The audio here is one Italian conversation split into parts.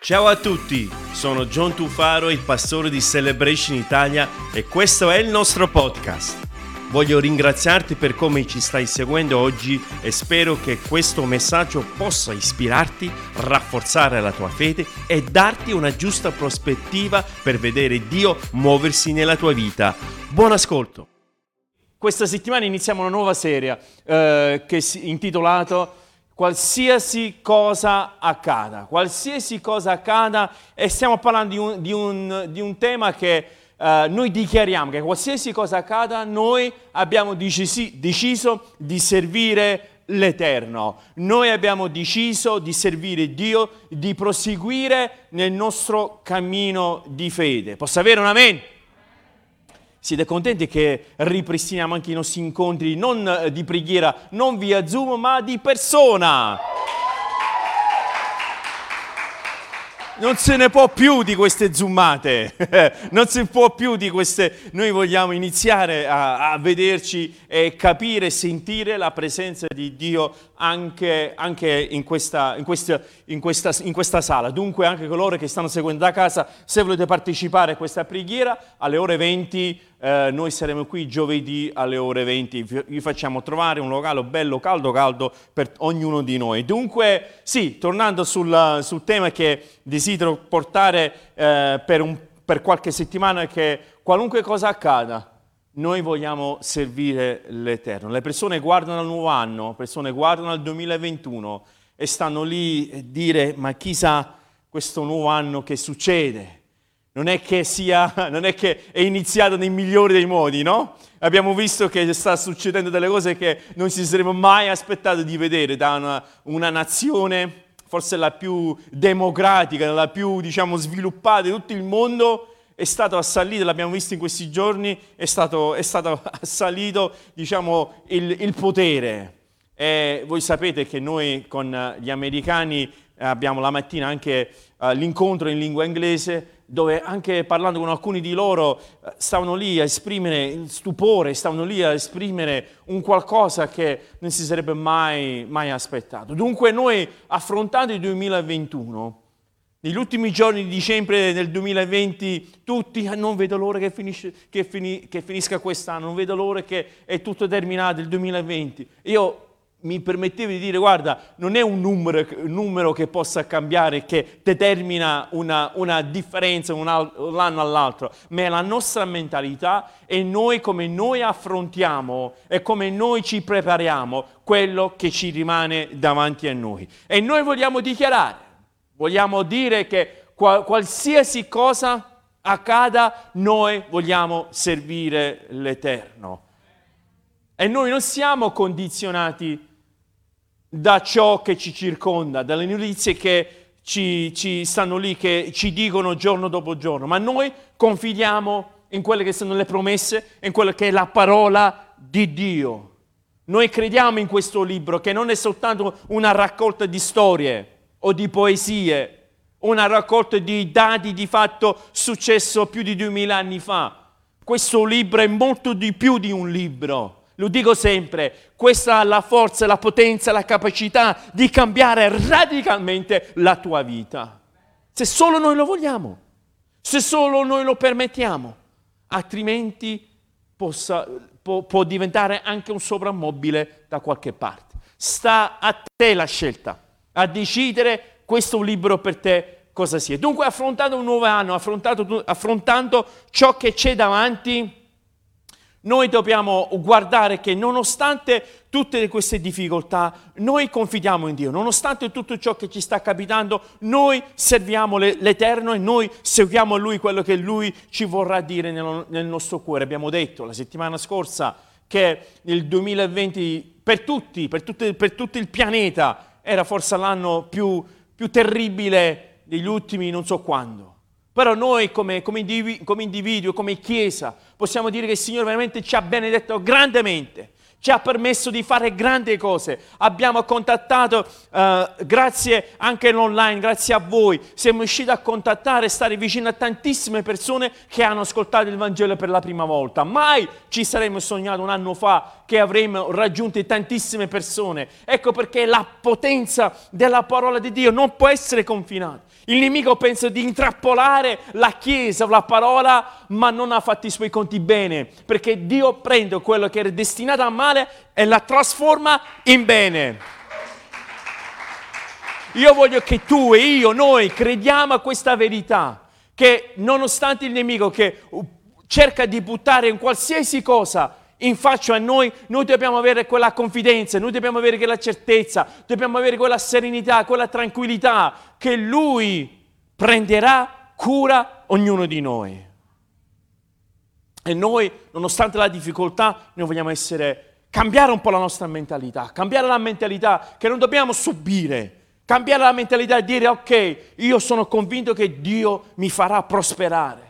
Ciao a tutti, sono John Tufaro, il pastore di Celebration Italia e questo è il nostro podcast. Voglio ringraziarti per come ci stai seguendo oggi e spero che questo messaggio possa ispirarti, rafforzare la tua fede e darti una giusta prospettiva per vedere Dio muoversi nella tua vita. Buon ascolto! Questa settimana iniziamo una nuova serie eh, che è intitolata qualsiasi cosa accada, qualsiasi cosa accada, e stiamo parlando di un, di un, di un tema che uh, noi dichiariamo, che qualsiasi cosa accada, noi abbiamo decisi, deciso di servire l'Eterno. Noi abbiamo deciso di servire Dio, di proseguire nel nostro cammino di fede. Posso avere un amen? Siete contenti che ripristiniamo anche i nostri incontri non eh, di preghiera, non via Zoom, ma di persona? non se ne può più di queste zoomate, non se può più di queste... Noi vogliamo iniziare a, a vederci e capire e sentire la presenza di Dio anche, anche in, questa, in, questa, in, questa, in, questa, sala. Dunque anche coloro che stanno seguendo da casa, se volete partecipare a questa preghiera, alle ore 20 eh, noi saremo qui giovedì alle ore 20. Vi facciamo trovare un locale bello, caldo, caldo per ognuno di noi. Dunque, sì, tornando sul, sul tema che desidero portare eh, per, un, per qualche settimana, è che qualunque cosa accada, noi vogliamo servire l'Eterno. Le persone guardano al nuovo anno, le persone guardano al 2021 e stanno lì a dire ma chissà questo nuovo anno che succede. Non è che, sia, non è, che è iniziato nei migliori dei modi, no? Abbiamo visto che sta succedendo delle cose che non ci saremmo mai aspettato di vedere da una, una nazione, forse la più democratica, la più diciamo, sviluppata di tutto il mondo, è stato assalito, l'abbiamo visto in questi giorni, è stato, è stato assalito diciamo, il, il, potere. E voi sapete che noi con gli americani abbiamo la mattina anche uh, l'incontro in lingua inglese, dove anche parlando con alcuni di loro uh, stavano lì a esprimere stupore, stavano lì a esprimere un qualcosa che non si sarebbe mai, mai aspettato. Dunque noi affrontando il 2021, negli ultimi giorni di dicembre del 2020 tutti ah, non vedo l'ora che, finisce, che, fini, che, finisca quest'anno, non vedo l'ora che è tutto terminato il 2020. Io mi permettevo di dire guarda, non è un numero, un numero che possa cambiare, che determina una, una differenza un, un anno all'altro, ma è la nostra mentalità e noi come noi affrontiamo e come noi ci prepariamo quello che ci rimane davanti a noi. E noi vogliamo dichiarare Vogliamo dire che qualsiasi cosa accada, noi vogliamo servire l'Eterno. E noi non siamo condizionati da ciò che ci circonda, dalle notizie che ci, ci, stanno lì, che ci dicono giorno dopo giorno, ma noi confidiamo in quelle che sono le promesse, in quella che è la parola di Dio. Noi crediamo in questo libro che non è soltanto una raccolta di storie, o di poesie, una raccolta di dati di fatto successo più di duemila anni fa. Questo libro è molto di più di un libro. Lo dico sempre, questa ha la forza, la potenza, la capacità di cambiare radicalmente la tua vita. Se solo noi lo vogliamo, se solo noi lo permettiamo, altrimenti possa, può, può diventare anche un soprammobile da qualche parte. Sta a te la scelta a decidere questo libro per te cosa sia. Dunque affrontando un nuovo anno, affrontando ciò che c'è davanti, noi dobbiamo guardare che nonostante tutte queste difficoltà, noi confidiamo in Dio, nonostante tutto ciò che ci sta capitando, noi serviamo l'Eterno e noi seguiamo a Lui quello che Lui ci vorrà dire nel nostro cuore. Abbiamo detto la settimana scorsa che nel 2020 per tutti, per, tutte, per tutto il pianeta, era forse l'anno più, più terribile degli ultimi non so quando. Però noi come, come, individuo, come individuo, come Chiesa, possiamo dire che il Signore veramente ci ha benedetto grandemente ci ha permesso di fare grandi cose. Abbiamo contattato, uh, grazie anche online, grazie a voi, siamo riusciti a contattare e stare vicino a tantissime persone che hanno ascoltato il Vangelo per la prima volta. Mai ci saremmo sognato un anno fa che avremmo raggiunto tantissime persone. Ecco perché la potenza della parola di Dio non può essere confinata. Il nemico pensa di intrappolare la Chiesa, la parola, ma non ha fatto i suoi conti bene, perché Dio prende quello che era destinato a male e la trasforma in bene. Io voglio che tu e io, noi crediamo a questa verità, che nonostante il nemico che cerca di buttare in qualsiasi cosa in faccia a noi, noi dobbiamo avere quella confidenza, noi dobbiamo avere quella certezza, dobbiamo avere quella serenità, quella tranquillità che Lui prenderà cura ognuno di noi. E noi, nonostante la difficoltà, noi vogliamo essere, cambiare un po' la nostra mentalità, cambiare la mentalità che non dobbiamo subire, cambiare la mentalità e dire ok, io sono convinto che Dio mi farà prosperare.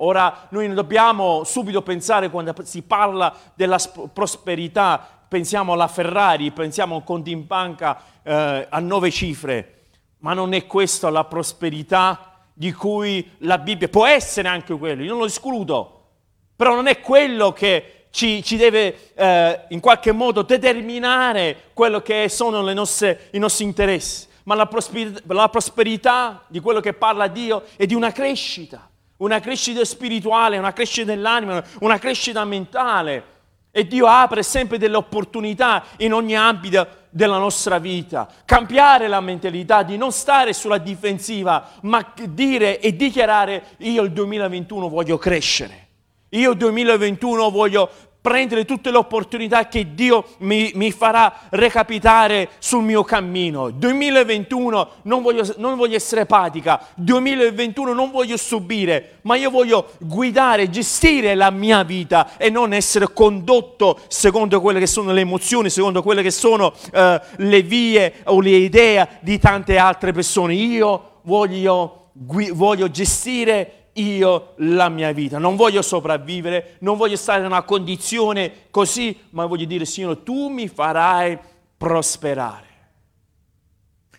Ora noi dobbiamo subito pensare quando si parla della prosperità, pensiamo alla Ferrari, pensiamo a un conto in banca eh, a nove cifre, ma non è questa la prosperità di cui la Bibbia può essere anche quello, io non lo escludo, però non è quello che ci, ci deve eh, in qualche modo determinare quello che sono nostre, i nostri interessi, ma la prosperità, la prosperità di quello che parla Dio è di una crescita una crescita spirituale, una crescita dell'anima, una crescita mentale. E Dio apre sempre delle opportunità in ogni ambito della nostra vita. Cambiare la mentalità di non stare sulla difensiva, ma dire e dichiarare io il 2021 voglio crescere. Io il 2021 voglio prendere tutte le opportunità che Dio mi, mi farà recapitare sul mio cammino. 2021 non voglio, non voglio essere apatica, 2021 non voglio subire, ma io voglio guidare, gestire la mia vita e non essere condotto secondo quelle che sono le emozioni, secondo quelle che sono uh, le vie o le idee di tante altre persone. Io voglio, gui- voglio gestire io la mia vita. Non voglio sopravvivere, non voglio stare in una condizione così, ma voglio dire, Signore, tu mi farai prosperare.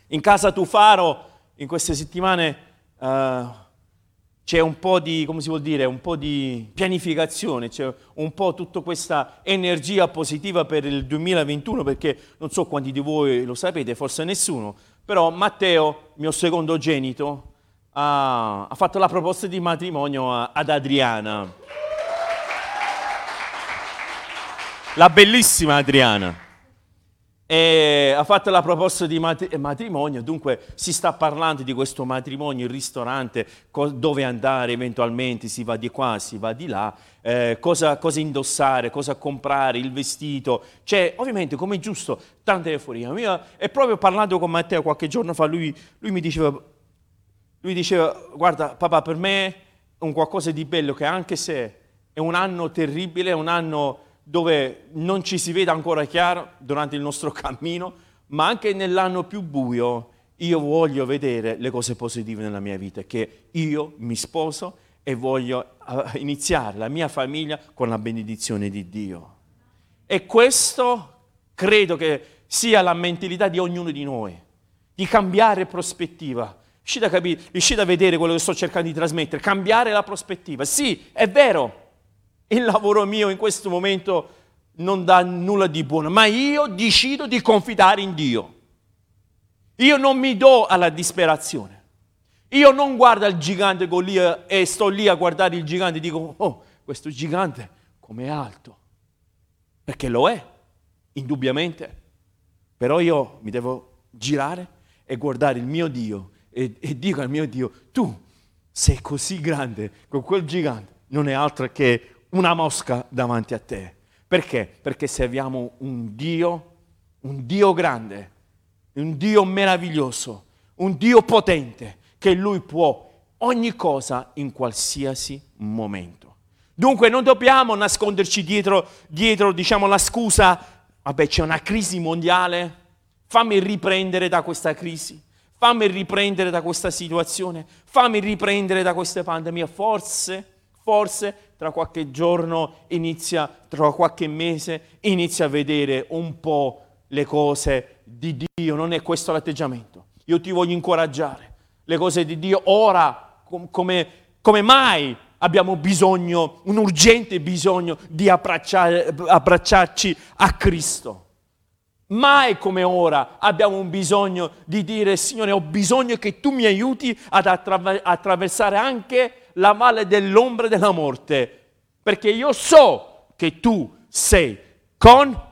In casa Tufaro, in queste settimane, uh, c'è un po' di, come si vuol dire, un po' di pianificazione, c'è un po' tutta questa energia positiva per il 2021, perché non so quanti di voi lo sapete, forse nessuno, però Matteo, mio secondogenito, ha, ha fatto la proposta di matrimonio a, ad Adriana. La bellissima Adriana. E ha fatto la proposta di matrimonio, dunque si sta parlando di questo matrimonio, il ristorante, dove andare eventualmente, si va di qua, si va di là, eh, cosa, cosa, indossare, cosa comprare, il vestito. C'è ovviamente, come è giusto, tante euforia. E proprio parlando con Matteo qualche giorno fa, lui, lui mi diceva, lui diceva, guarda papà, per me è un qualcosa di bello che anche se è un anno terribile, è un anno dove non ci si vede ancora chiaro durante il nostro cammino, ma anche nell'anno più buio io voglio vedere le cose positive nella mia vita, che io mi sposo e voglio iniziare la mia famiglia con la benedizione di Dio. E questo credo che sia la mentalità di ognuno di noi, di cambiare prospettiva, Riuscite a capire, riuscite a vedere quello che sto cercando di trasmettere, cambiare la prospettiva. Sì, è vero, il lavoro mio in questo momento non dà nulla di buono, ma io decido di confidare in Dio. Io non mi do alla disperazione. Io non guardo il gigante Golia e sto lì a guardare il gigante e dico, oh, questo gigante com'è alto. Perché lo è, indubbiamente. Però io mi devo girare e guardare il mio Dio e, e dico al mio Dio, tu sei così grande con quel gigante, non è altro che una mosca davanti a te. Perché? Perché serviamo un Dio, un Dio grande, un Dio meraviglioso, un Dio potente, che Lui può ogni cosa in qualsiasi momento. Dunque non dobbiamo nasconderci dietro, dietro diciamo, la scusa, vabbè c'è una crisi mondiale, fammi riprendere da questa crisi. Fammi riprendere da questa situazione, fammi riprendere da questa pandemia. Forse, forse tra qualche giorno inizia, tra qualche mese inizia a vedere un po' le cose di Dio. Non è questo l'atteggiamento. Io ti voglio incoraggiare. Le cose di Dio ora, com- come, come mai abbiamo bisogno, un urgente bisogno di abbracciarci a Cristo. Mai come ora abbiamo un bisogno di dire, Signore, ho bisogno che tu mi aiuti ad attraver- attraversare anche la valle dell'ombra della morte, perché io so che tu sei con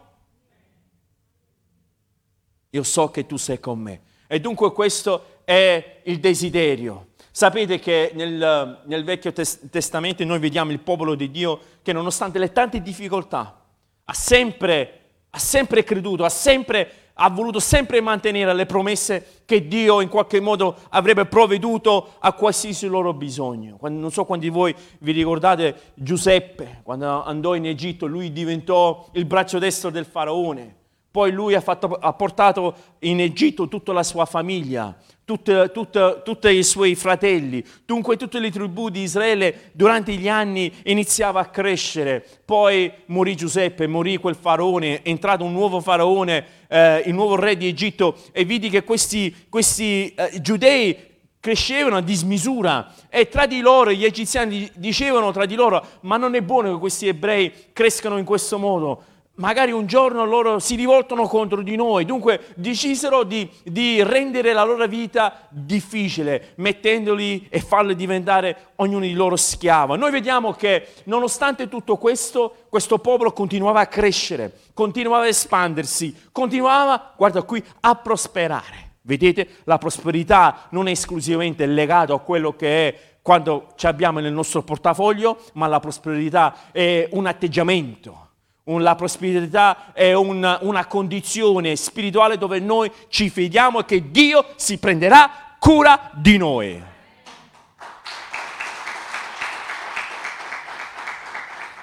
io so che tu sei con me. E dunque questo è il desiderio. Sapete che nel, nel Vecchio Testamento noi vediamo il popolo di Dio che nonostante le tante difficoltà ha sempre, ha sempre creduto, ha, sempre, ha voluto sempre mantenere le promesse che Dio in qualche modo avrebbe provveduto a qualsiasi loro bisogno. Quando, non so quanti di voi vi ricordate Giuseppe, quando andò in Egitto, lui diventò il braccio destro del faraone. Poi lui ha, fatto, ha portato in Egitto tutta la sua famiglia, tutti i suoi fratelli. Dunque tutte le tribù di Israele durante gli anni iniziava a crescere. Poi morì Giuseppe, morì quel faraone, è entrato un nuovo faraone, eh, il nuovo re di Egitto e vidi che questi, questi eh, giudei crescevano a dismisura e tra di loro gli egiziani dicevano tra di loro ma non è buono che questi ebrei crescano in questo modo magari un giorno loro si rivoltano contro di noi, dunque decisero di, di, rendere la loro vita difficile, mettendoli e farli diventare ognuno di loro schiavo. Noi vediamo che nonostante tutto questo, questo popolo continuava a crescere, continuava a espandersi, continuava, guarda qui, a prosperare. Vedete, la prosperità non è esclusivamente legata a quello che è quando ci abbiamo nel nostro portafoglio, ma la prosperità è un atteggiamento la prosperità è una, una condizione spirituale dove noi ci fidiamo che Dio si prenderà cura di noi.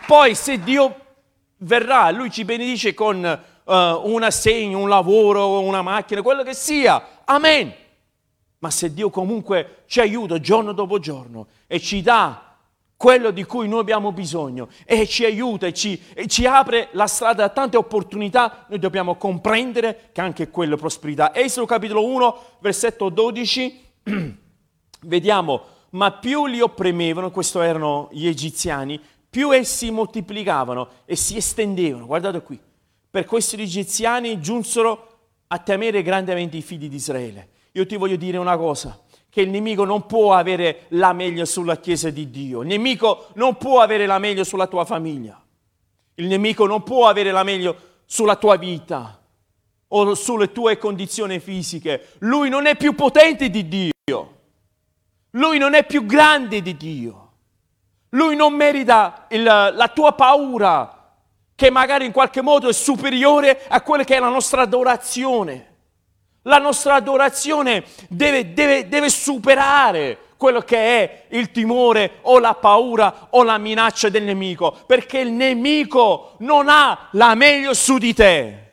Poi se Dio verrà, Lui ci benedice con uh, un assegno, un lavoro, una macchina, quello che sia. Amen. Ma se Dio comunque ci aiuta giorno dopo giorno e ci dà quello di cui noi abbiamo bisogno e ci aiuta e ci, e ci, apre la strada a tante opportunità, noi dobbiamo comprendere che anche quella è prosperità. Esodo capitolo 1, versetto 12, vediamo, ma più li opprimevano, questo erano gli egiziani, più essi moltiplicavano e si estendevano. Guardate qui, per questo gli egiziani giunsero a temere grandemente i figli di Israele. Io ti voglio dire una cosa, che il nemico non può avere la meglio sulla Chiesa di Dio, il nemico non può avere la meglio sulla tua famiglia, il nemico non può avere la meglio sulla tua vita o sulle tue condizioni fisiche. Lui non è più potente di Dio, lui non è più grande di Dio, lui non merita il, la tua paura che magari in qualche modo è superiore a quella che è la nostra adorazione. La nostra adorazione deve, deve, deve superare quello che è il timore o la paura o la minaccia del nemico, perché il nemico non ha la meglio su di te.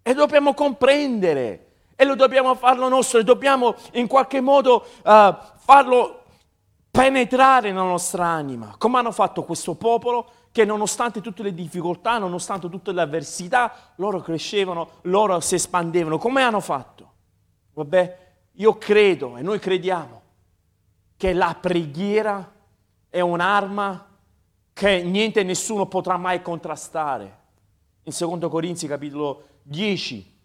E dobbiamo comprendere, e lo dobbiamo farlo nostro, e dobbiamo in qualche modo uh, farlo penetrare nella nostra anima, come hanno fatto questo popolo che nonostante tutte le difficoltà, nonostante tutte le avversità, loro crescevano, loro si espandevano. Come hanno fatto? Vabbè, io credo e noi crediamo che la preghiera è un'arma che niente e nessuno potrà mai contrastare. In 2 Corinzi capitolo 10,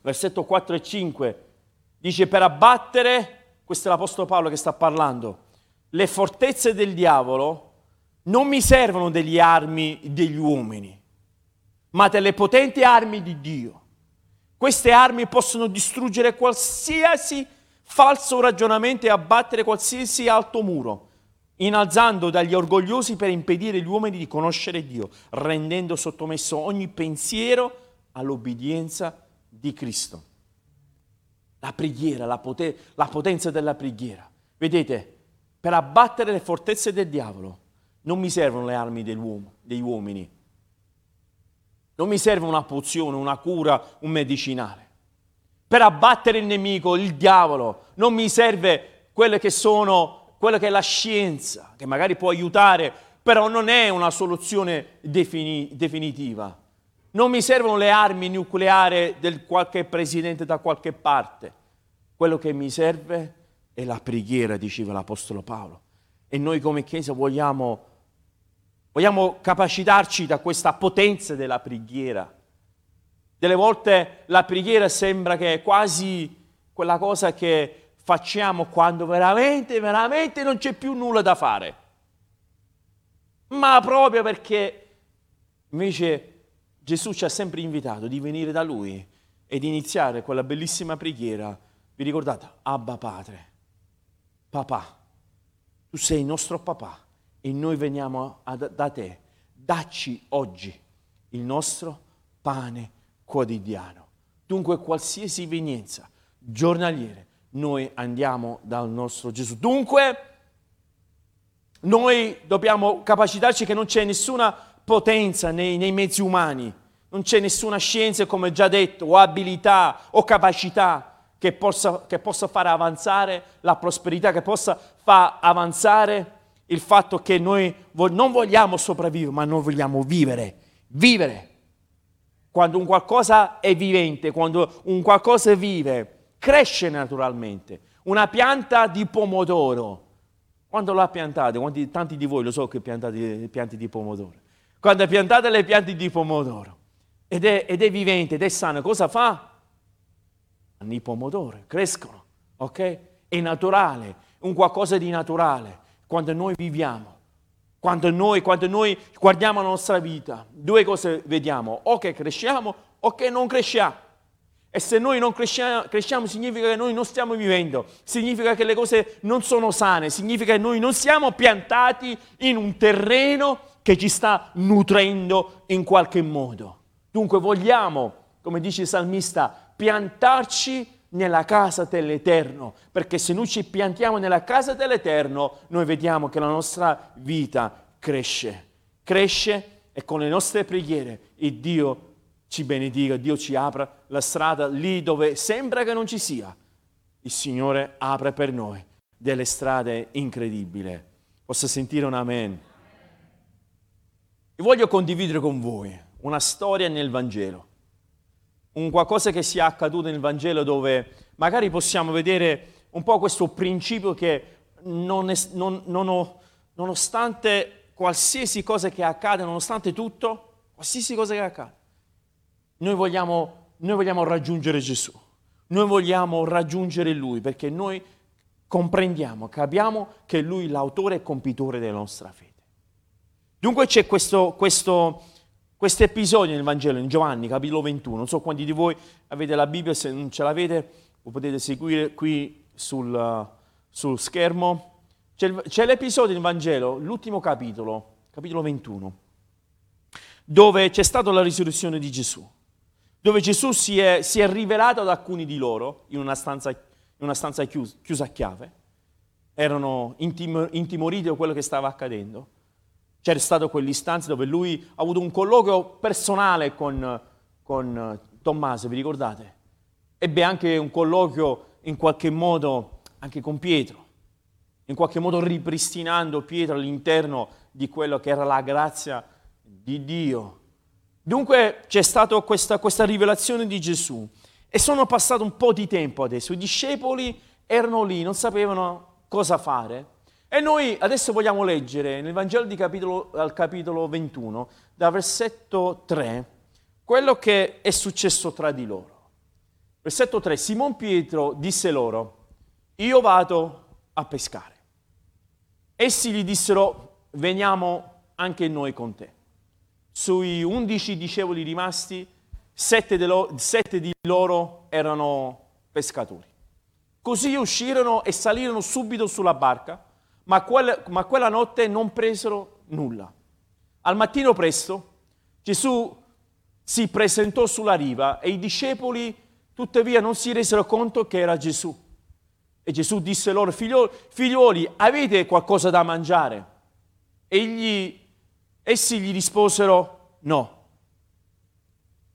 versetto 4 e 5, dice per abbattere, questo è l'Apostolo Paolo che sta parlando, le fortezze del diavolo, non mi servono degli armi degli uomini, ma delle potenti armi di Dio. Queste armi possono distruggere qualsiasi falso ragionamento e abbattere qualsiasi alto muro, innalzando dagli orgogliosi per impedire agli uomini di conoscere Dio, rendendo sottomesso ogni pensiero all'obbedienza di Cristo. La preghiera, la, poten- la potenza della preghiera. Vedete, per abbattere le fortezze del diavolo non mi servono le armi degli uomini. Non mi serve una pozione, una cura, un medicinale. Per abbattere il nemico, il diavolo, non mi serve quelle che sono, quella che è la scienza, che magari può aiutare, però non è una soluzione defini- definitiva. Non mi servono le armi nucleari del qualche presidente da qualche parte. Quello che mi serve è la preghiera, diceva l'Apostolo Paolo E noi come Chiesa vogliamo, vogliamo capacitarci da questa potenza della preghiera. Delle volte la preghiera sembra che è quasi quella cosa che facciamo quando veramente, veramente non c'è più nulla da fare. Ma proprio perché invece Gesù ci ha sempre invitato di venire da Lui e di iniziare quella bellissima preghiera. Vi ricordate? Abba Padre, papà, tu sei il nostro papà e noi veniamo ad, da te. Dacci oggi il nostro pane quotidiano. Dunque qualsiasi evenienza giornaliere noi andiamo dal nostro Gesù. Dunque noi dobbiamo capacitarci che non c'è nessuna potenza nei, nei mezzi umani, non c'è nessuna scienza, come già detto, o abilità o capacità che possa, che possa fare avanzare la prosperità, che possa far avanzare il fatto che noi non vogliamo sopravvivere, ma noi vogliamo vivere, vivere. Quando un qualcosa è vivente, quando un qualcosa vive, cresce naturalmente. Una pianta di pomodoro, quando la piantate, quanti, tanti di voi lo so che piantate le piante di pomodoro, quando piantate le piante di pomodoro ed è, ed è vivente ed è sano, cosa fa? i pomodori, crescono, ok? È naturale, un qualcosa di naturale. Quando noi viviamo, quando noi, quando noi guardiamo la nostra vita, due cose vediamo, o che cresciamo o che non cresciamo. E se noi non cresciamo, cresciamo, significa che noi non stiamo vivendo, significa che le cose non sono sane, significa che noi non siamo piantati in un terreno che ci sta nutrendo in qualche modo. Dunque vogliamo, come dice il salmista, piantarci nella casa dell'Eterno, perché se noi ci piantiamo nella casa dell'Eterno, noi vediamo che la nostra vita cresce, cresce e con le nostre preghiere il Dio ci benedica, Dio ci apra la strada lì dove sembra che non ci sia. Il Signore apre per noi delle strade incredibili. Posso sentire un amen? E voglio condividere con voi una storia nel Vangelo un qualcosa che sia accaduto nel Vangelo dove magari possiamo vedere un po' questo principio che non è, non, non nonostante qualsiasi cosa che accade, nonostante tutto, qualsiasi cosa che accade, noi vogliamo, noi vogliamo raggiungere Gesù, noi vogliamo raggiungere Lui perché noi comprendiamo, capiamo che Lui è l'autore e compitore della nostra fede. Dunque c'è questo, questo questo episodio nel Vangelo, in Giovanni, capitolo 21, non so quanti di voi avete la Bibbia, se non ce l'avete lo potete seguire qui sul, sul schermo. C'è, c'è l'episodio nel Vangelo, l'ultimo capitolo, capitolo 21, dove c'è stata la risurrezione di Gesù, dove Gesù si è, si è rivelato ad alcuni di loro in una stanza, in una stanza chiusa, chiusa a chiave, erano intimoriti da quello che stava accadendo c'era stato quell'istanza dove lui ha avuto un colloquio personale con, con Tommaso, vi ricordate? Ebbe anche un colloquio in qualche modo anche con Pietro, in qualche modo ripristinando Pietro all'interno di quello che era la grazia di Dio. Dunque c'è stata questa, questa rivelazione di Gesù e sono passato un po' di tempo adesso, i discepoli erano lì, non sapevano cosa fare e noi adesso vogliamo leggere nel Vangelo di capitolo, al capitolo 21, da versetto 3, quello che è successo tra di loro. Versetto 3, Simon Pietro disse loro, io vado a pescare. Essi gli dissero, veniamo anche noi con te. Sui undici discepoli rimasti, sette, de lo, sette di loro erano pescatori. Così uscirono e salirono subito sulla barca ma, quel, ma quella notte non presero nulla. Al mattino presto Gesù si presentò sulla riva e i discepoli tuttavia non si resero conto che era Gesù. E Gesù disse loro, figlioli, figlioli avete qualcosa da mangiare? Egli, essi gli risposero, no.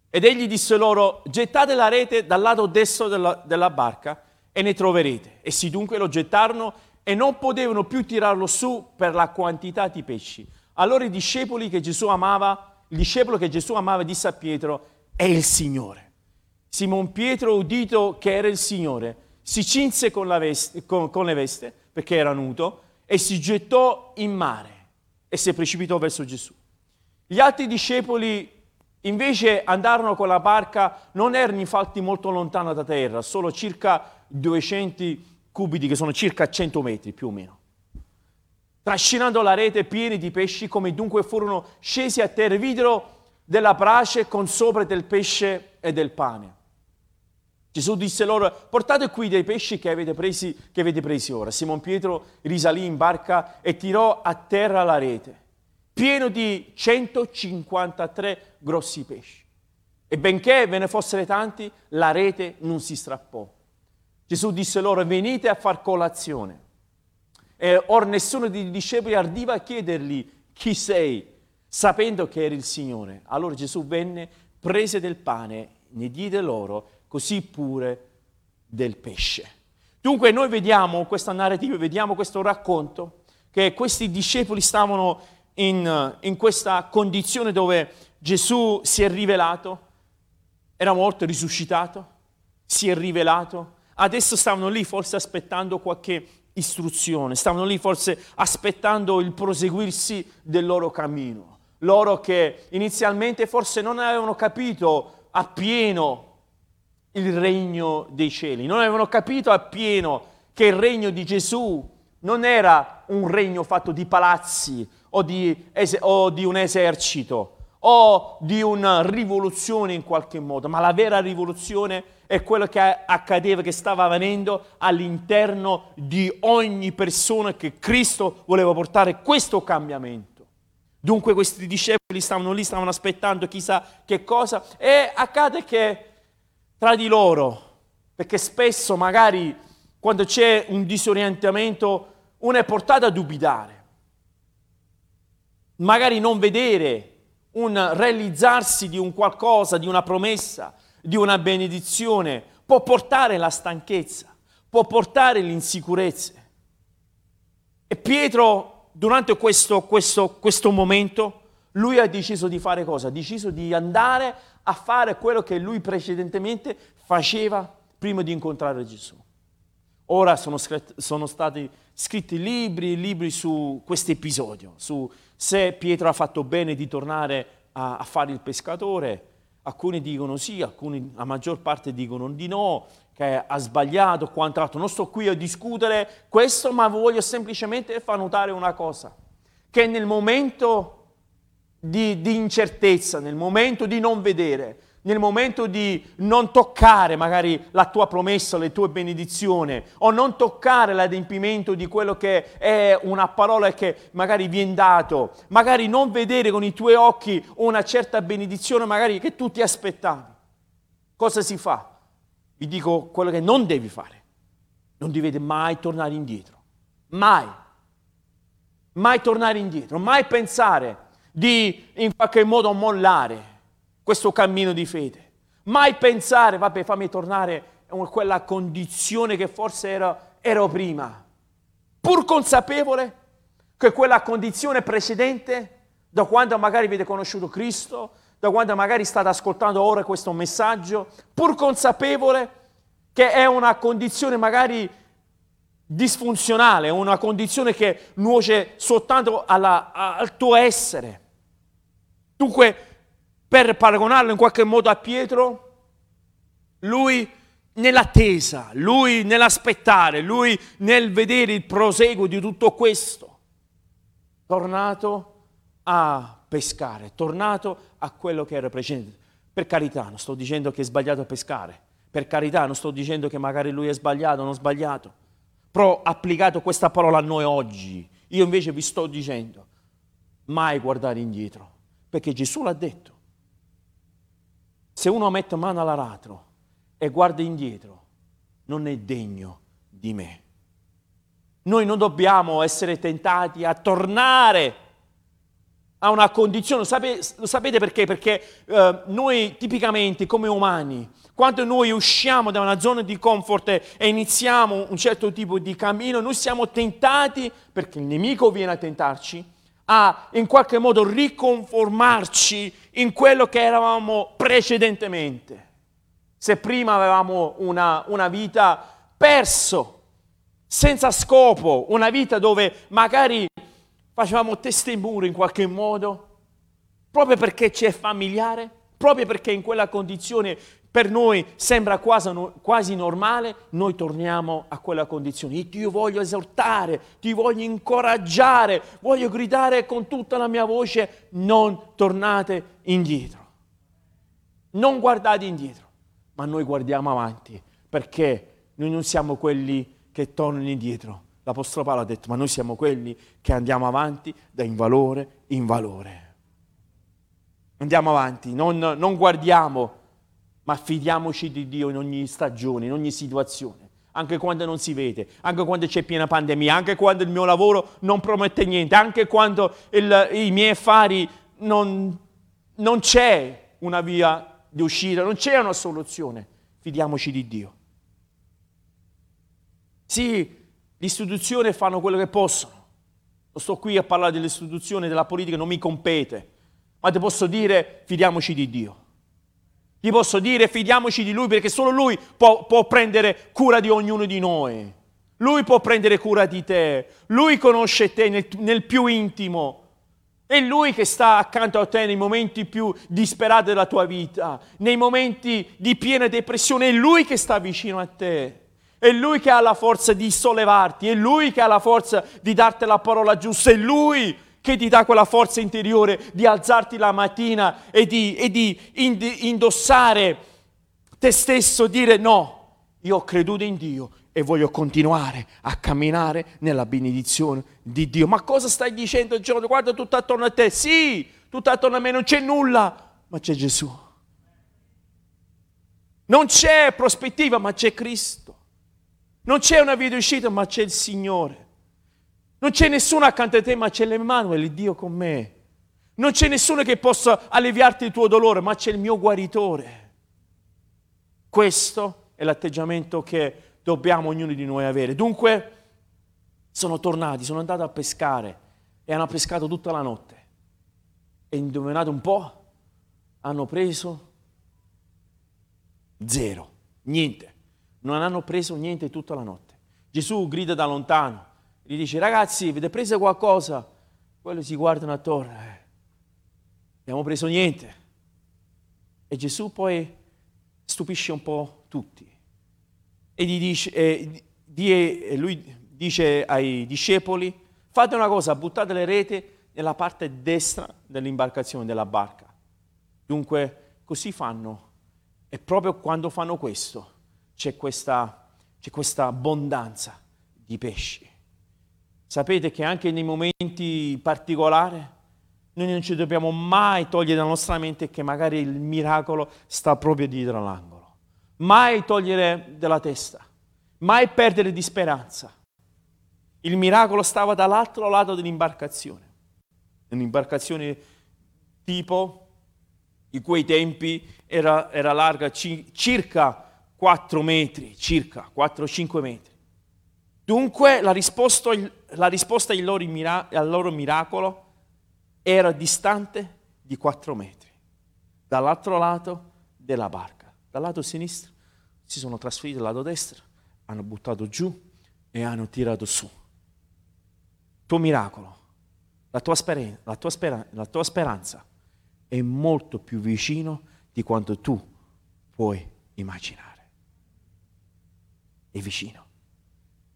Ed egli disse loro, gettate la rete dal lato destro della, della barca e ne troverete. Essi dunque lo gettarono e non potevano più tirarlo su per la quantità di pesci. Allora i discepoli che Gesù amava, il discepolo che Gesù amava disse a Pietro, è il Signore. Simon Pietro, udito che era il Signore, si cinse con, veste, con, con le veste, perché era nudo, e si gettò in mare e si precipitò verso Gesù. Gli altri discepoli invece andarono con la barca, non erano infatti molto lontano da terra, solo circa 200 cubiti, che sono circa 100 metri più o meno. Trascinando la rete pieni di pesci, come dunque furono scesi a terra, videro della brace con sopra del pesce e del pane. Gesù disse loro, portate qui dei pesci che avete, presi, che avete presi ora. Simon Pietro risalì in barca e tirò a terra la rete, pieno di 153 grossi pesci. E benché ve ne fossero tanti, la rete non si strappò. Gesù disse loro, venite a far colazione. E or nessuno dei discepoli ardiva a chiedergli, chi sei? Sapendo che era il Signore. Allora Gesù venne, prese del pane, ne diede loro così pure del pesce. Dunque noi vediamo questa narrativa, vediamo questo racconto, che questi discepoli stavano in, in questa condizione dove Gesù si è rivelato, era morto, risuscitato, si è rivelato, adesso stavano lì forse aspettando qualche istruzione, stavano lì forse aspettando il proseguirsi del loro cammino. Loro che inizialmente forse non avevano capito appieno il regno dei cieli. Non avevano capito appieno che il regno di Gesù non era un regno fatto di palazzi o di, o di un esercito o di una rivoluzione in qualche modo, ma la vera rivoluzione è quello che accadeva, che stava avvenendo all'interno di ogni persona che Cristo voleva portare questo cambiamento. Dunque questi discepoli stavano lì, stavano aspettando chissà che cosa e accade che tra di loro, perché spesso magari quando c'è un disorientamento uno è portato a dubitare, magari non vedere un realizzarsi di un qualcosa, di una promessa, di una benedizione, può portare la stanchezza, può portare l'insicurezza. E Pietro, durante questo, questo, questo momento, lui ha deciso di fare cosa? Ha deciso di andare a fare quello che lui precedentemente faceva prima di incontrare Gesù. Ora sono, scrit- sono stati scritti libri, libri su questo episodio, su se Pietro ha fatto bene di tornare a, a fare il pescatore. Alcuni dicono sì, alcuni, la maggior parte dicono di no, che ha sbagliato, quanto altro. Non sto qui a discutere questo, ma voglio semplicemente far notare una cosa, che nel momento di, di incertezza, nel momento di non vedere, nel momento di non toccare magari la tua promessa, le tue benedizioni, o non toccare l'adempimento di quello che è una parola che magari viene dato, magari non vedere con i tuoi occhi una certa benedizione magari che tu ti aspettavi. Cosa si fa? Vi dico quello che non devi fare. Non dovete mai tornare indietro. Mai. Mai tornare indietro. Mai pensare di in qualche modo mollare questo cammino di fede. Mai pensare, vabbè, fammi tornare a quella condizione che forse ero, ero prima. Pur consapevole che quella condizione precedente, da quando magari avete conosciuto Cristo, da quando magari state ascoltando ora questo messaggio, pur consapevole che è una condizione magari disfunzionale, una condizione che nuoce soltanto alla, al tuo essere. Dunque, per paragonarlo in qualche modo a Pietro, lui nell'attesa, lui nell'aspettare, lui nel vedere il proseguo di tutto questo, tornato a pescare, tornato a quello che era precedente. Per carità, non sto dicendo che è sbagliato a pescare, per carità, non sto dicendo che magari lui è sbagliato non sbagliato, però applicato questa parola a noi oggi, io invece vi sto dicendo, mai guardare indietro, perché Gesù l'ha detto. Se uno mette mano all'aratro e guarda indietro, non è degno di me. Noi non dobbiamo essere tentati a tornare a una condizione, lo sapete, lo sapete perché? Perché eh, noi tipicamente come umani, quando noi usciamo da una zona di comfort e iniziamo un certo tipo di cammino, noi siamo tentati, perché il nemico viene a tentarci, a in qualche modo riconformarci in quello che eravamo precedentemente. Se prima avevamo una, una vita perso, senza scopo, una vita dove magari facevamo teste in muro in qualche modo, proprio perché ci è familiare, proprio perché in quella condizione per noi sembra quasi, quasi, normale, noi torniamo a quella condizione. Io ti voglio esortare, ti voglio incoraggiare, voglio gridare con tutta la mia voce, non tornate indietro. Non guardate indietro, ma noi guardiamo avanti, perché noi non siamo quelli che tornano indietro. L'Apostolo Paolo ha detto, ma noi siamo quelli che andiamo avanti da in valore in valore. Andiamo avanti, non, non guardiamo ma fidiamoci di Dio in ogni stagione, in ogni situazione, anche quando non si vede, anche quando c'è piena pandemia, anche quando il mio lavoro non promette niente, anche quando il, i miei affari non, non c'è una via di uscita, non c'è una soluzione. Fidiamoci di Dio. Sì, le istituzioni fanno quello che possono. Non sto qui a parlare delle istituzioni, della politica, non mi compete, ma ti posso dire fidiamoci di Dio. Gli posso dire fidiamoci di Lui perché solo Lui può, può prendere cura di ognuno di noi. Lui può prendere cura di te. Lui conosce te nel, nel più intimo. È Lui che sta accanto a te nei momenti più disperati della tua vita, nei momenti di piena depressione. È Lui che sta vicino a te. È Lui che ha la forza di sollevarti. È Lui che ha la forza di darti la parola giusta. È Lui che ti dà quella forza interiore di alzarti la mattina e di, e di indossare te stesso, dire no, io ho creduto in Dio e voglio continuare a camminare nella benedizione di Dio. Ma cosa stai dicendo Giorgio? Guarda tutto attorno a te. Sì, tutto attorno a me non c'è nulla, ma c'è Gesù. Non c'è prospettiva, ma c'è Cristo. Non c'è una via d'uscita, ma c'è il Signore. Non c'è nessuno accanto a te, ma c'è l'Emmanuel, Dio con me. Non c'è nessuno che possa alleviarti il tuo dolore, ma c'è il mio guaritore. Questo è l'atteggiamento che dobbiamo ognuno di noi avere. Dunque, sono tornati, sono andati a pescare e hanno pescato tutta la notte. E indovinate un po', hanno preso zero, niente. Non hanno preso niente tutta la notte. Gesù grida da lontano, gli dice ragazzi avete preso qualcosa? Quello si guardano attorno, eh. abbiamo preso niente. E Gesù poi stupisce un po' tutti. E, dice, eh, e lui dice ai discepoli, fate una cosa, buttate le reti nella parte destra dell'imbarcazione, della barca. Dunque così fanno. E proprio quando fanno questo c'è questa, c'è questa abbondanza di pesci. Sapete che anche nei momenti particolari noi non ci dobbiamo mai togliere dalla nostra mente che magari il miracolo sta proprio dietro l'angolo. Mai togliere dalla testa, mai perdere di speranza. Il miracolo stava dall'altro lato dell'imbarcazione. Un'imbarcazione tipo, di quei tempi, era, era larga ci, circa 4 metri, circa 4-5 metri. Dunque la risposta, la risposta al, loro mira- al loro miracolo era distante di 4 metri, dall'altro lato della barca. Dal lato sinistro si sono trasferiti al lato destro, hanno buttato giù e hanno tirato su. Il tuo miracolo, la tua, speran- la, tua speran- la tua speranza è molto più vicino di quanto tu puoi immaginare. È vicino.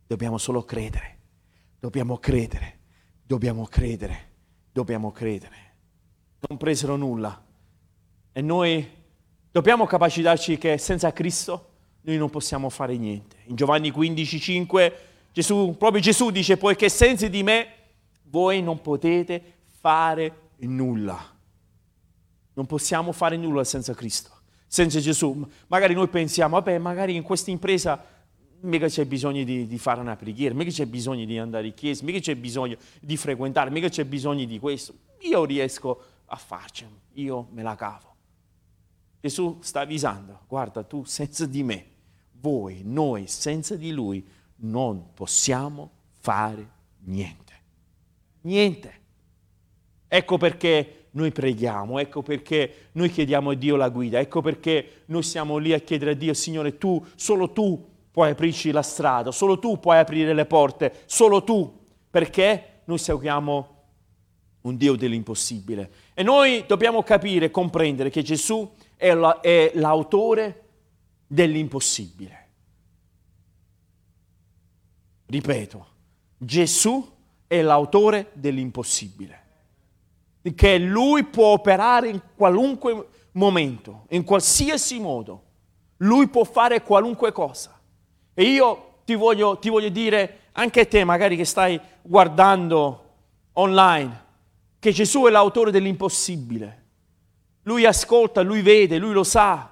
Dobbiamo solo credere, dobbiamo credere, dobbiamo credere, dobbiamo credere. Non presero nulla. E noi dobbiamo capacitarci che senza Cristo noi non possiamo fare niente. In Giovanni 15, 5, Gesù, proprio Gesù dice, poiché senza di me voi non potete fare nulla. Non possiamo fare nulla senza Cristo, senza Gesù. Magari noi pensiamo, vabbè, magari in questa impresa mica c'è bisogno di, di, fare una preghiera, mica c'è bisogno di andare in chiesa, mica c'è bisogno di frequentare, mica c'è bisogno di questo. Io riesco a farci, io me la cavo. Gesù sta avvisando, guarda tu senza di me, voi, noi senza di lui non possiamo fare niente. Niente. Ecco perché noi preghiamo, ecco perché noi chiediamo a Dio la guida, ecco perché noi siamo lì a chiedere a Dio, Signore, tu, solo tu puoi aprirci la strada, solo tu puoi aprire le porte, solo tu, perché noi seguiamo un Dio dell'impossibile. E noi dobbiamo capire e comprendere che Gesù è, la, è l'autore dell'impossibile. Ripeto, Gesù è l'autore dell'impossibile, che lui può operare in qualunque momento, in qualsiasi modo. Lui può fare qualunque cosa. E io ti voglio, ti voglio dire, anche a te magari che stai guardando online, che Gesù è l'autore dell'impossibile. Lui ascolta, lui vede, lui lo sa.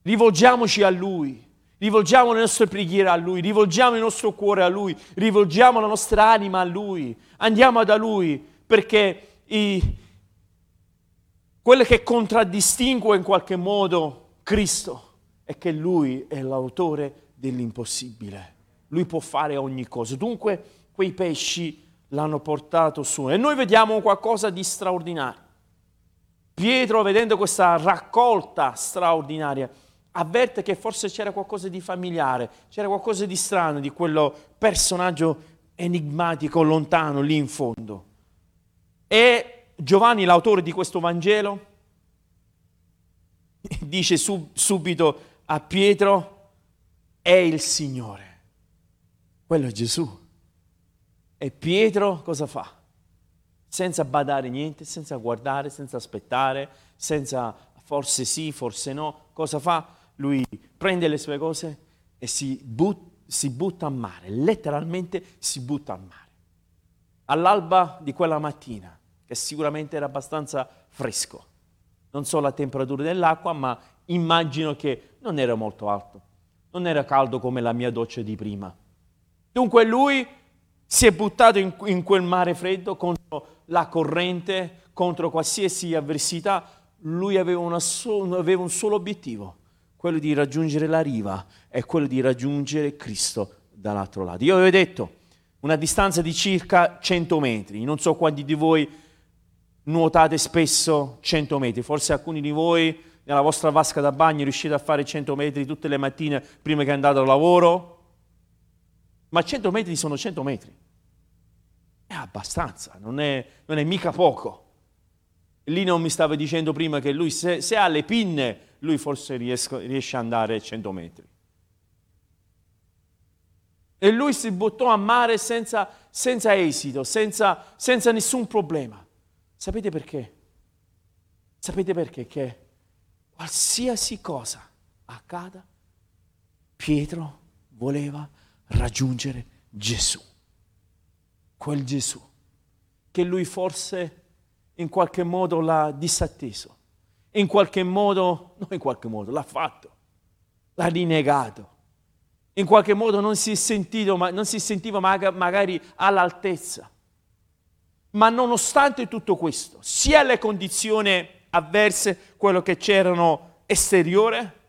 Rivolgiamoci a lui, rivolgiamo le nostre preghiere a lui, rivolgiamo il nostro cuore a lui, rivolgiamo la nostra anima a lui, andiamo da lui perché i, quello che contraddistingue in qualche modo Cristo è che lui è l'autore dell'impossibile. Lui può fare ogni cosa. Dunque quei pesci l'hanno portato su. E noi vediamo qualcosa di straordinario. Pietro, vedendo questa raccolta straordinaria, avverte che forse c'era qualcosa di familiare, c'era qualcosa di strano di quello personaggio enigmatico lontano lì in fondo. E Giovanni, l'autore di questo Vangelo, dice sub- subito a Pietro, è il Signore. Quello è Gesù. E Pietro cosa fa? Senza badare niente, senza guardare, senza aspettare, senza forse sì, forse no, cosa fa? Lui prende le sue cose e si, but, si butta a mare, letteralmente si butta a mare. All'alba di quella mattina, che sicuramente era abbastanza fresco, non so la temperatura dell'acqua, ma immagino che non era molto alto, non era caldo come la mia doccia di prima. Dunque lui si è buttato in, in quel mare freddo contro la corrente, contro qualsiasi avversità, lui aveva, so, aveva, un solo obiettivo, quello di raggiungere la riva e quello di raggiungere Cristo dall'altro lato. Io avevo detto una distanza di circa 100 metri, non so quanti di voi nuotate spesso 100 metri, forse alcuni di voi nella vostra vasca da bagno riuscite a fare 100 metri tutte le mattine prima che andate al lavoro, ma 100 metri sono 100 metri. È abbastanza, non è, non è mica poco. Lì non mi stava dicendo prima che lui, se, se ha le pinne, lui forse riesco, riesce ad andare 100 metri. E lui si buttò a mare senza, senza esito, senza, senza nessun problema. Sapete perché? Sapete perché? Che qualsiasi cosa accada, Pietro voleva raggiungere Gesù. Quel Gesù che lui forse in qualche modo l'ha disatteso, in qualche modo, non in qualche modo, l'ha fatto, l'ha rinnegato, in qualche modo non si, sentito, non si sentiva magari all'altezza. Ma nonostante tutto questo, sia le condizioni avverse, quello che c'erano esteriore,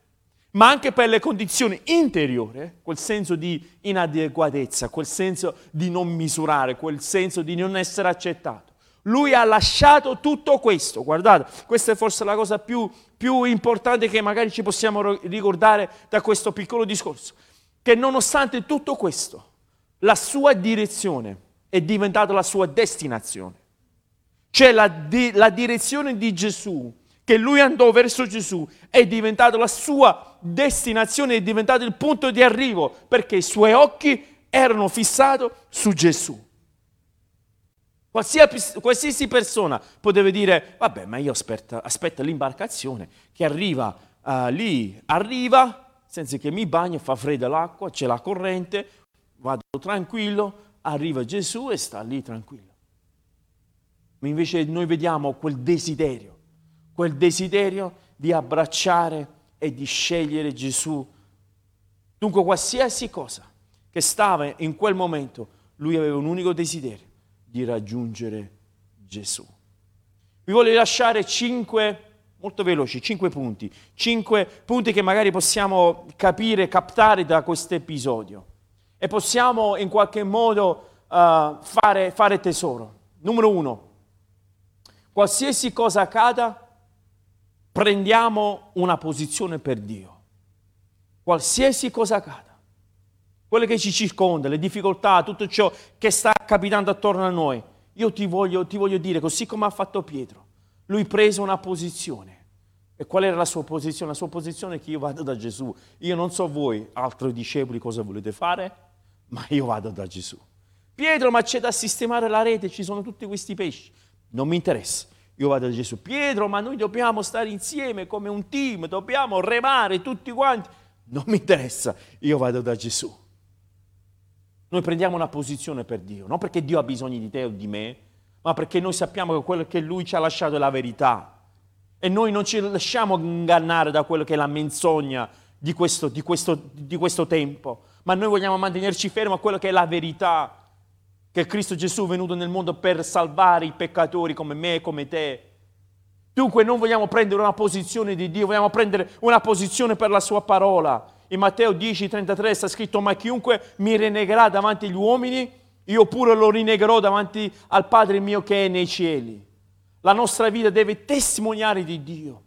ma anche per le condizioni interiori, quel senso di inadeguatezza, quel senso di non misurare, quel senso di non essere accettato. Lui ha lasciato tutto questo, guardate, questa è forse la cosa più, più importante che magari ci possiamo ricordare da questo piccolo discorso, che nonostante tutto questo, la sua direzione è diventata la sua destinazione. Cioè la, di, la direzione di Gesù che lui andò verso Gesù è diventato la sua destinazione, è diventato il punto di arrivo perché i suoi occhi erano fissati su Gesù. Qualsiasi, qualsiasi persona poteva dire, vabbè, ma io aspetto, aspetto l'imbarcazione che arriva uh, lì, arriva, senza che mi bagno, fa fredda l'acqua, c'è la corrente, vado tranquillo, arriva Gesù e sta lì tranquillo. Ma invece noi vediamo quel desiderio quel desiderio di abbracciare e di scegliere Gesù. Dunque qualsiasi cosa che stava in quel momento, lui aveva un unico desiderio, di raggiungere Gesù. Vi voglio lasciare cinque, molto veloci, cinque punti, cinque punti che magari possiamo capire, captare da questo episodio e possiamo in qualche modo uh, fare, fare tesoro. Numero uno, qualsiasi cosa accada, prendiamo una posizione per Dio. qualsiasi cosa accada, quello che ci circonda, le difficoltà, tutto ciò che sta capitando attorno a noi, io ti voglio, ti voglio dire, così come ha fatto Pietro, lui prese una posizione. E qual era la sua posizione? La sua posizione è che io vado da Gesù. Io non so voi, altri discepoli, cosa volete fare, ma io vado da Gesù. Pietro, ma c'è da sistemare la rete, ci sono tutti questi pesci. Non mi interessa, io vado da Gesù. Pietro, ma noi dobbiamo stare insieme come un team, dobbiamo remare tutti quanti. Non mi interessa, io vado da Gesù. Noi prendiamo una posizione per Dio, non perché Dio ha bisogno di te o di me, ma perché noi sappiamo che quello che Lui ci ha lasciato è la verità. E noi non ci lasciamo ingannare da quello che è la menzogna di questo, di questo, di questo tempo, ma noi vogliamo mantenerci fermi a quello che è la verità, che Cristo Gesù è venuto nel mondo per salvare i peccatori come me e come te. Dunque non vogliamo prendere una posizione di Dio, vogliamo prendere una posizione per la sua parola. In Matteo 10:33 sta scritto, ma chiunque mi rinnegherà davanti agli uomini, io pure lo rinnegherò davanti al Padre mio che è nei cieli. La nostra vita deve testimoniare di Dio.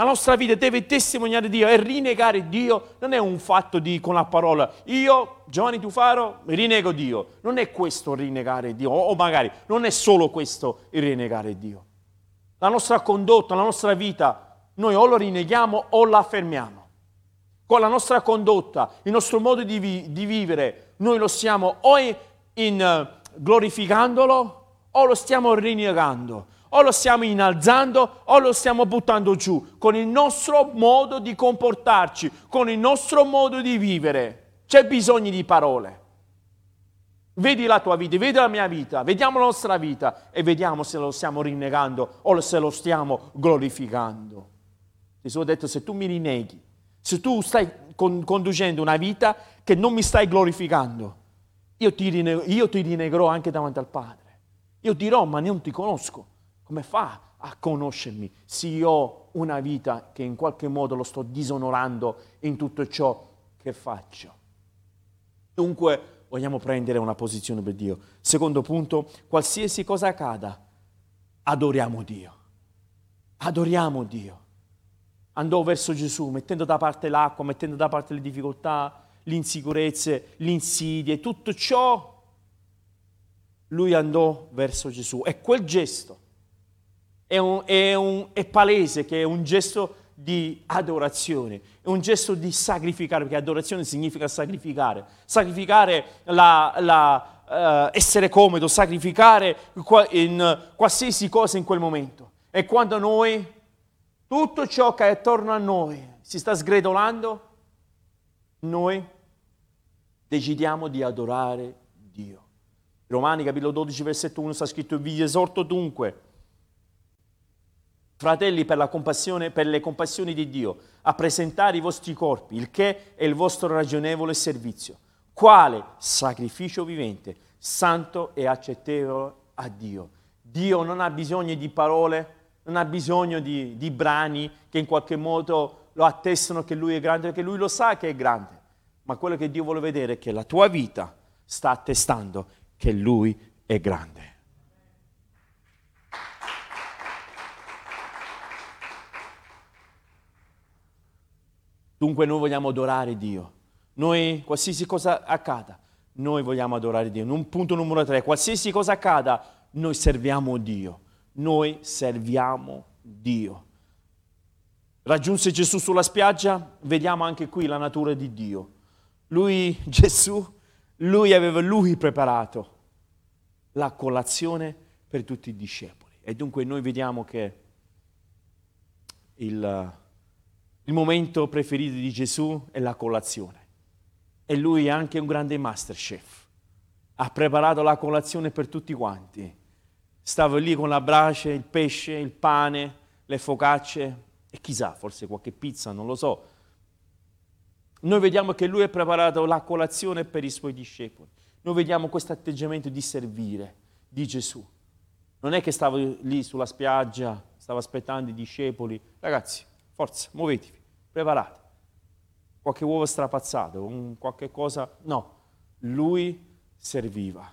La nostra vita deve testimoniare Dio e rinnegare Dio non è un fatto di con la parola. Io, Giovanni Tufaro, rinnego Dio. Non è questo rinnegare Dio, o magari non è solo questo il rinnegare Dio. La nostra condotta, la nostra vita, noi o lo rinneghiamo o la affermiamo. Con la nostra condotta, il nostro modo di, vi- di vivere, noi lo stiamo o in, in uh, glorificandolo o lo stiamo rinnegando, o lo stiamo innalzando o lo stiamo buttando giù con il nostro modo di comportarci, con il nostro modo di vivere. C'è bisogno di parole. Vedi la tua vita, vedi la mia vita, vediamo la nostra vita e vediamo se lo stiamo rinnegando o se lo stiamo glorificando. Gesù ha detto se tu mi rinneghi, se tu stai con, conducendo una vita che non mi stai glorificando, io ti, rineg- io ti rinnegherò anche davanti al Padre. Io dirò, ma non ti conosco. Come fa a conoscermi se io ho una vita che in qualche modo lo sto disonorando in tutto ciò che faccio? Dunque vogliamo prendere una posizione per Dio. Secondo punto, qualsiasi cosa accada, adoriamo Dio. Adoriamo Dio. Andò verso Gesù, mettendo da parte l'acqua, mettendo da parte le difficoltà, le insicurezze, le insidie, tutto ciò lui andò verso Gesù. E quel gesto è, un, è, un, è palese che è un gesto di adorazione, è un gesto di sacrificare, perché adorazione significa sacrificare. Sacrificare la, la, uh, essere comodo, sacrificare in qualsiasi cosa in quel momento. E quando noi, tutto ciò che è attorno a noi si sta sgretolando, noi decidiamo di adorare Dio. Romani capitolo 12 versetto 1 sta scritto vi esorto dunque fratelli per, per, le compassioni di Dio a presentare i vostri corpi il che è il vostro ragionevole servizio. Quale sacrificio vivente santo e accettevole a Dio. Dio non ha bisogno di parole non ha bisogno di, di brani che in qualche modo lo attestano che Lui è grande perché Lui lo sa che è grande. Ma quello che Dio vuole vedere è che la tua vita sta attestando che Lui è grande. Dunque noi vogliamo adorare Dio. Noi, qualsiasi cosa accada, noi vogliamo adorare Dio. Un punto numero tre, qualsiasi cosa accada, noi serviamo Dio. Noi serviamo Dio. Raggiunse Gesù sulla spiaggia, vediamo anche qui la natura di Dio. Lui, Gesù, lui aveva lui preparato la colazione per tutti i discepoli. E dunque noi vediamo che il, il momento preferito di Gesù è la colazione. E lui è anche un grande master chef. Ha preparato la colazione per tutti quanti. Stava lì con la brace, il pesce, il pane, le focacce e chissà, forse qualche pizza, non lo so noi vediamo che lui ha preparato la colazione per i suoi discepoli. Noi vediamo questo atteggiamento di servire di Gesù. Non è che stava lì sulla spiaggia, stava aspettando i discepoli. Ragazzi, forza, muovetevi, preparate. Qualche uovo strapazzato, un qualche cosa. No, lui serviva.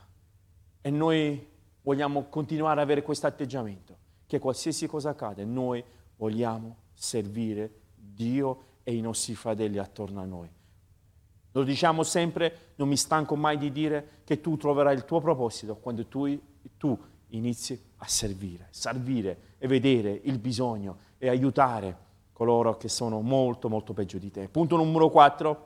E noi vogliamo continuare ad avere questo atteggiamento, che qualsiasi cosa accade, noi vogliamo servire Dio e i nostri fratelli attorno a noi. Lo diciamo sempre, non mi stanco mai di dire che tu troverai il tuo proposito quando tu, tu inizi a servire, servire e vedere il bisogno e aiutare coloro che sono molto molto peggio di te. Punto numero 4.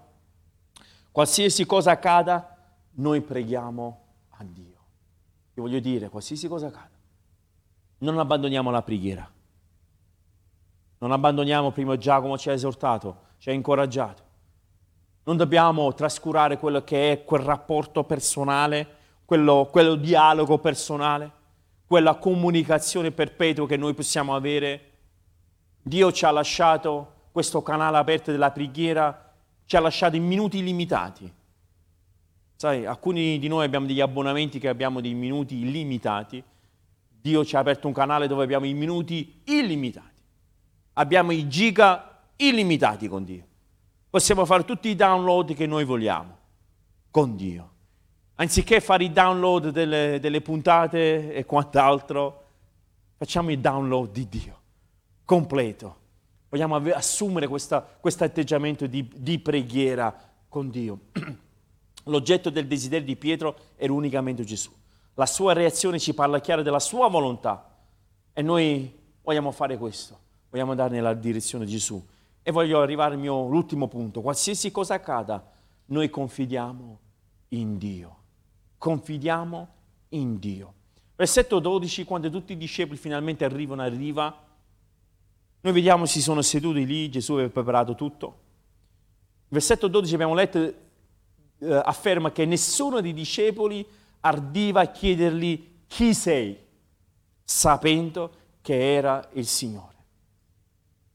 Qualsiasi cosa accada, noi preghiamo a Dio. Io voglio dire, qualsiasi cosa accada, non abbandoniamo la preghiera. Non abbandoniamo prima Giacomo ci ha esortato, ci ha incoraggiato. Non dobbiamo trascurare quello che è quel rapporto personale, quello, quello dialogo personale, quella comunicazione perpetua che noi possiamo avere. Dio ci ha lasciato questo canale aperto della preghiera, ci ha lasciato in minuti limitati. Sai, alcuni di noi abbiamo degli abbonamenti che abbiamo dei minuti illimitati. Dio ci ha aperto un canale dove abbiamo i minuti illimitati. Abbiamo i giga illimitati con Dio. Possiamo fare tutti i download che noi vogliamo con Dio. Anziché fare i download delle, delle puntate e quant'altro, facciamo il download di Dio, completo. Vogliamo assumere questo atteggiamento di, di preghiera con Dio. L'oggetto del desiderio di Pietro era unicamente Gesù. La sua reazione ci parla chiaro della sua volontà e noi vogliamo fare questo, vogliamo andare nella direzione di Gesù. E voglio arrivare al mio ultimo punto. Qualsiasi cosa accada, noi confidiamo in Dio. Confidiamo in Dio. Versetto 12, quando tutti i discepoli finalmente arrivano a riva, noi vediamo si sono seduti lì, Gesù aveva preparato tutto. Versetto 12 abbiamo letto, eh, afferma che nessuno dei discepoli ardiva a chiedergli chi sei, sapendo che era il Signore.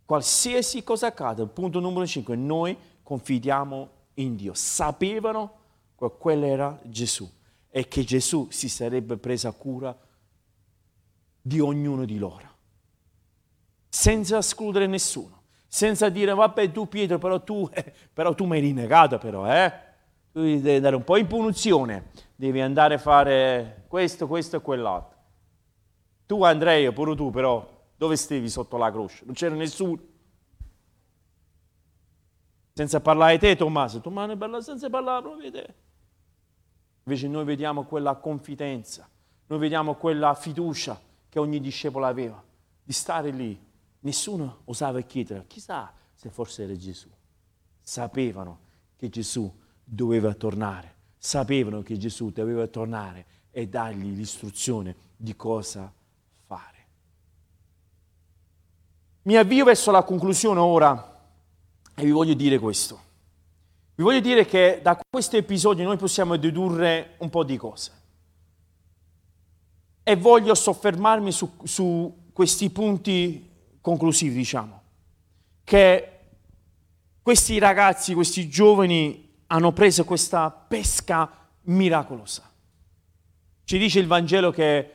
Qualsiasi cosa accada, punto numero 5, noi confidiamo in Dio. Sapevano che quello era Gesù e che Gesù si sarebbe presa cura di ognuno di loro, senza escludere nessuno, senza dire vabbè tu Pietro però tu, eh, però tu mi hai rinnegato però, eh? Tu devi andare un po' in punizione, devi andare a fare questo, questo e quell'altro. Tu Andrea, pure tu però, dove stavi sotto la croce? Non c'era nessuno. Senza parlare di te, Tommaso. Tommaso parla senza parlare proprio di te. Invece noi vediamo quella confidenza, noi vediamo quella fiducia che ogni discepolo aveva, di stare lì. Nessuno osava chiedere, chissà se forse era Gesù. Sapevano che Gesù doveva tornare, sapevano che Gesù doveva tornare e dargli l'istruzione di cosa Mi avvio verso la conclusione ora e vi voglio dire questo. Vi voglio dire che da questo episodio noi possiamo dedurre un po' di cose. E voglio soffermarmi su, su questi punti conclusivi, diciamo. Che questi ragazzi, questi giovani hanno preso questa pesca miracolosa. Ci dice il Vangelo che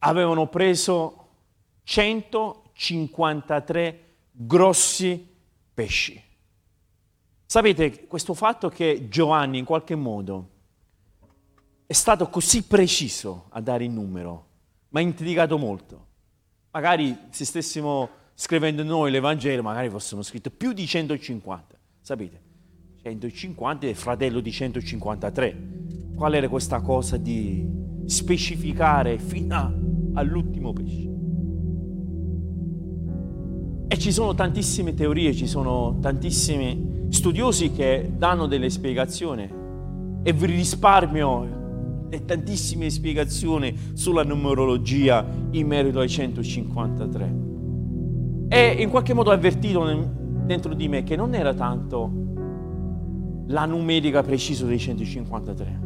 avevano preso 100 53 grossi pesci. Sapete, questo fatto che Giovanni in qualche modo è stato così preciso a dare il numero, mi ha intrigato molto. Magari se stessimo scrivendo noi l'Evangelo, magari fossimo scritto più di 150, sapete? 150 è fratello di 153. Qual era questa cosa di specificare fino all'ultimo pesce? E ci sono tantissime teorie, ci sono tantissimi studiosi che danno delle spiegazioni e vi risparmio le tantissime spiegazioni sulla numerologia in merito ai 153. E in qualche modo ho avvertito dentro di me che non era tanto la numerica precisa dei 153,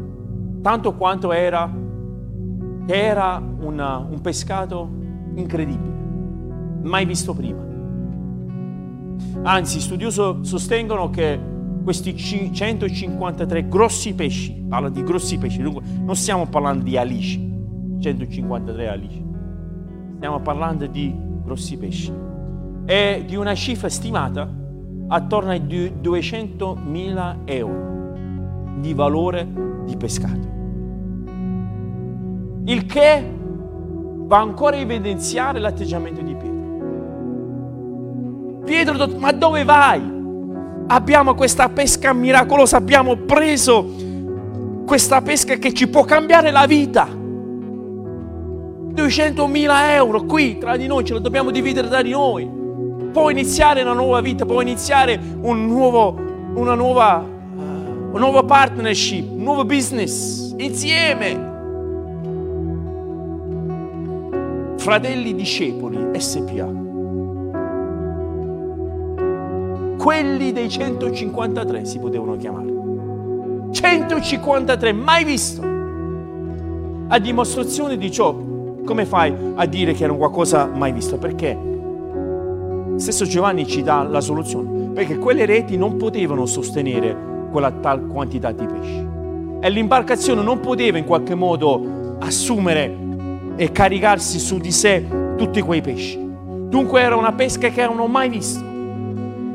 tanto quanto era che era una, un pescato incredibile, mai visto prima. Anzi, studiosi sostengono che questi 153 grossi pesci, parla di grossi pesci, dunque non stiamo parlando di alici, 153 alici, stiamo parlando di grossi pesci. È di una cifra stimata attorno ai 200.000 euro di valore di pescato. Il che va ancora a evidenziare l'atteggiamento di Pietro. Pietro, ma dove vai? Abbiamo questa pesca miracolosa, abbiamo preso questa pesca che ci può cambiare la vita. 200.000 euro qui tra di noi, ce lo dobbiamo dividere tra di noi. Può iniziare una nuova vita, può iniziare un nuovo, una nuova, una nuova partnership, un nuovo business insieme. Fratelli Discepoli SPA. Quelli dei 153 si potevano chiamare. 153, mai visto. A dimostrazione di ciò, come fai a dire che era qualcosa mai visto? Perché stesso Giovanni ci dà la soluzione. Perché quelle reti non potevano sostenere quella tal quantità di pesci. E l'imbarcazione non poteva in qualche modo assumere e caricarsi su di sé tutti quei pesci. Dunque era una pesca che non mai visto.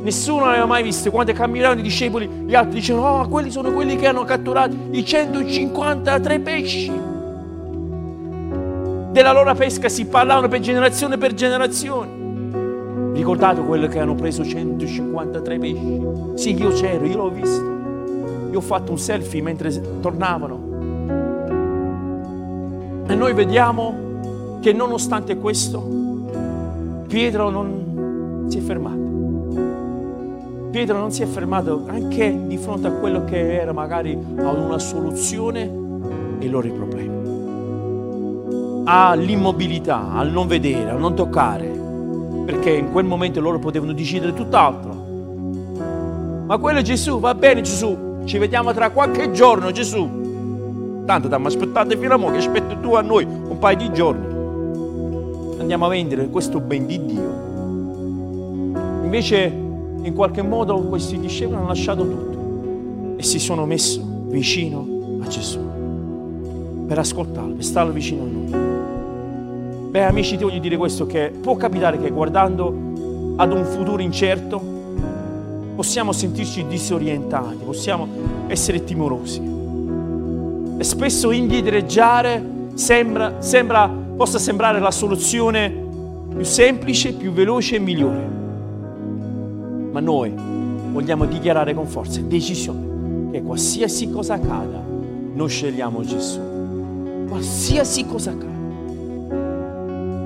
Nessuno aveva mai visto. Quando camminavano i discepoli, gli altri dicevano, oh, quelli sono quelli che hanno catturato i 153 pesci. Della loro pesca si parlavano per generazione per generazione. Ricordate quello che hanno preso 153 pesci? Sì, io c'ero, io l'ho visto. Io ho fatto un selfie mentre tornavano. E noi vediamo che nonostante questo, Pietro non si è fermato. Pietro non si è fermato anche di fronte a quello che era magari ad una soluzione e i loro problemi. All'immobilità, al non vedere, al non toccare, perché in quel momento loro potevano decidere tutt'altro. Ma quello è Gesù, va bene Gesù, ci vediamo tra qualche giorno Gesù. Tanto stiamo aspettando fino a mo' che aspetti tu a noi un paio di giorni. Andiamo a vendere questo ben di Dio. Invece in qualche modo questi discepoli hanno lasciato tutto e si sono messi vicino a Gesù per ascoltarlo, per stare vicino a noi. Beh amici ti voglio dire questo che può capitare che guardando ad un futuro incerto possiamo sentirci disorientati, possiamo essere timorosi e spesso indietreggiare sembra, sembra, possa sembrare la soluzione più semplice, più veloce e migliore ma noi vogliamo dichiarare con forza e decisione che qualsiasi cosa accada, noi scegliamo Gesù. Qualsiasi cosa accada.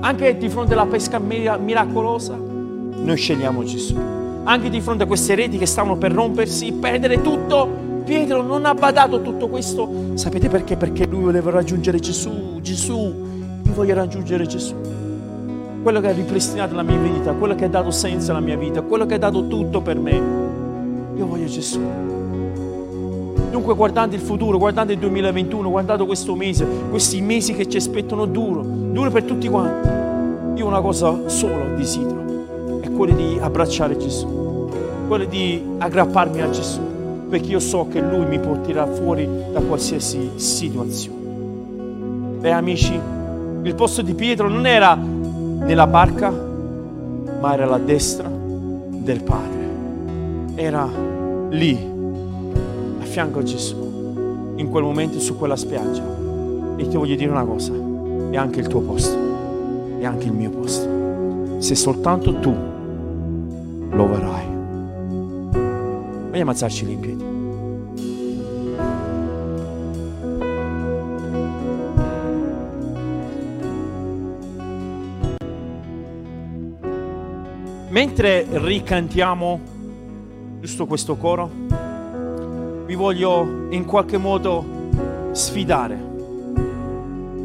Anche di fronte alla pesca miracolosa, noi scegliamo Gesù. Anche di fronte a queste reti che stavano per rompersi, perdere tutto, Pietro non ha badato tutto questo. Sapete perché? Perché lui voleva raggiungere Gesù. Gesù, io voglio raggiungere Gesù quello che ha ripristinato la mia vita, quello che ha dato senso alla mia vita, quello che ha dato tutto per me. Io voglio Gesù. Dunque guardando il futuro, guardando il 2021, guardando questo mese, questi mesi che ci aspettano duro, duro per tutti quanti, io una cosa sola desidero, è quella di abbracciare Gesù, quella di aggrapparmi a Gesù, perché io so che Lui mi tirare fuori da qualsiasi situazione. Beh amici, il posto di Pietro non era nella barca, ma era alla destra del Padre. Era lì, a fianco a Gesù, in quel momento su quella spiaggia. E ti voglio dire una cosa, è anche il tuo posto, è anche il mio posto. Se soltanto tu lo vorrai. Vogliamo alzarci lì in piedi. Mentre ricantiamo giusto questo coro, vi voglio in qualche modo sfidare.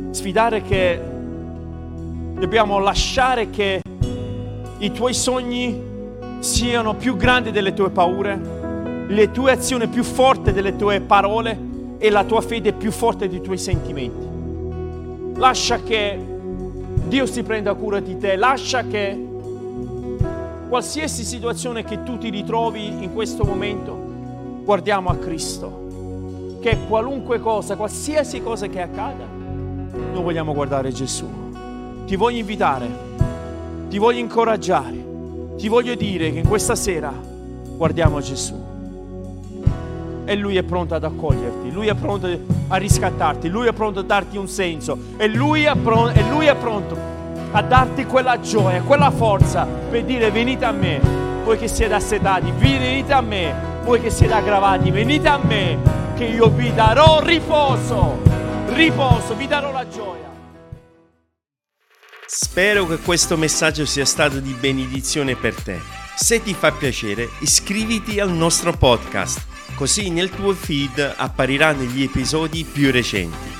Sfidare che dobbiamo lasciare che i tuoi sogni siano più grandi delle tue paure, le tue azioni più forti delle tue parole e la tua fede più forte dei tuoi sentimenti. Lascia che Dio si prenda cura di te, lascia che qualsiasi situazione che tu ti ritrovi in questo momento, guardiamo a Cristo, che qualunque cosa, qualsiasi cosa che accada, noi vogliamo guardare Gesù. Ti voglio invitare, ti voglio incoraggiare, ti voglio dire che in questa sera guardiamo Gesù. E Lui è pronto ad accoglierti, Lui è pronto a riscattarti, Lui è pronto a darti un senso, e Lui è, pronto, e lui è pronto a darti quella gioia, quella forza per dire venite a me, voi che siete assetati, venite a me, voi che siete aggravati, venite a me, che io vi darò riposo, riposo, vi darò la gioia. Spero che questo messaggio sia stato di benedizione per te. Se ti fa piacere, iscriviti al nostro podcast, così nel tuo feed appariranno gli episodi più recenti